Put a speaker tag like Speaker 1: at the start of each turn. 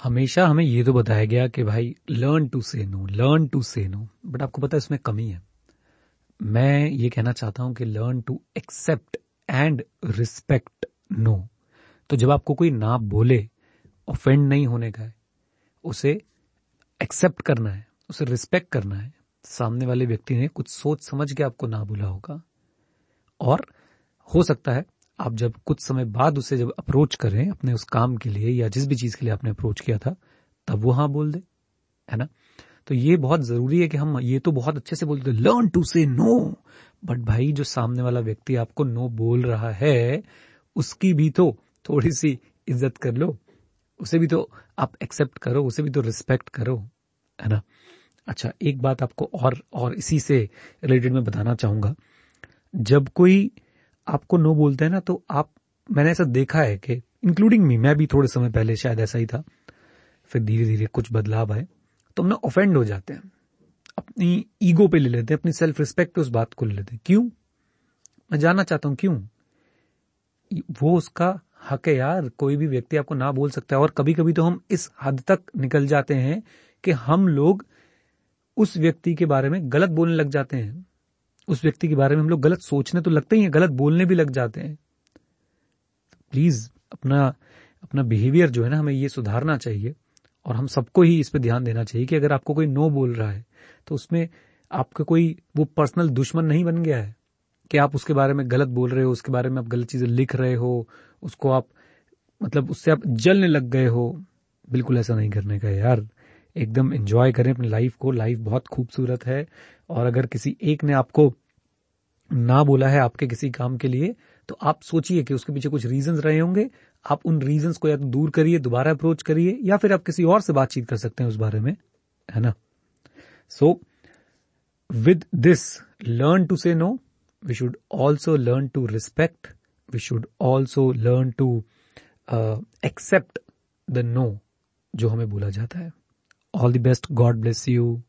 Speaker 1: हमेशा हमें ये तो बताया गया कि भाई learn to say no learn to say no but आपको पता है इसमें कमी है। मैं ये कहना चाहता हूँ कि learn to accept and respect no तो जब आपको कोई ना बोले ऑफेंड नहीं होने का है, उसे एक्सेप्ट करना है, उसे रिस्पेक्ट करना है, सामने वाले व्यक्ति ने कुछ सोच समझ के आपको ना बोला होगा, और हो सकता है आप जब कुछ समय बाद उसे जब अप्रोच करें अपने उस काम के लिए या जिस भी चीज़ के लिए आपने अप्रोच किया था, तब वो हाँ बोल दे, है ना? तो ये बहुत ज़रूरी है कि हम, ये तो बहुत अच्छे से बोलते learn to say no but भाई, जो सामने वाला व्यक्ति आपको नो बोल रहा है, उसकी भी तो थोड़ी सी इज़्ज़त कर लो। उसे भी तो आप एक्सेप्ट करो, उसे भी तो रिस्पेक्ट करो, है ना? अच्छा एक बात आपको और और इसी से रिलेटेड मैं बताना चाहूँगा। जब कोई आपको नो बोलते हैं ना तो आप, मैंने ऐसा देखा है कि इंक्लूडिंग मी मैं भी थोड़े समय पहले शायद ऐसा ही था, फिर धीरे धीरे कुछ बदलाव आए तो हम ना ऑफेंड हो जाते हैं। अपनी ईगो पे ले लेते हैं, अपनी सेल्फ रिस्पेक्ट पे उस बात को ले लेते हैं। क्यों? मैं जानना चाहता हूँ, क्यों? वो उसका हक है यार, कोई भी व्यक्ति आपको ना बोल सकता है, और कभी कभी तो हम इस हद तक निकल जाते हैं कि हम लोग उस व्यक्ति के बारे में गलत बोलने लग जाते हैं। उस व्यक्ति के बारे में हम लोग गलत सोचने तो लगते ही हैं, गलत बोलने भी लग जाते हैं। प्लीज़ अपना अपना बिहेवियर जो है ना, हमें ये सुधारना चाहिए और हम सबको ही इस पर ध्यान देना चाहिए कि अगर आपको कोई नो बोल रहा है तो उसमें आपका कोई वो पर्सनल दुश्मन नहीं बन गया है कि आप उसके बारे में गलत बोल रहे हो, उसके बारे में आप गलत चीज़ें लिख रहे हो, उसको आप मतलब उससे आप जलने लग गए हो। बिल्कुल ऐसा नहीं करने का यार। एकदम एंजॉय करें अपनी लाइफ को। लाइफ बहुत खूबसूरत है और अगर किसी एक ने आपको ना बोला है आपके किसी काम के लिए तो आप सोचिए कि उसके पीछे कुछ रीजन रहे होंगे। आप उन रीजन को या तो दूर करिए, दोबारा अप्रोच करिए, या फिर आप किसी और से बातचीत कर सकते हैं उस बारे में, है ना? So with this learn to say no we should also learn to respect we should also learn to accept the no जो हमें बोला जाता है। All the best God bless you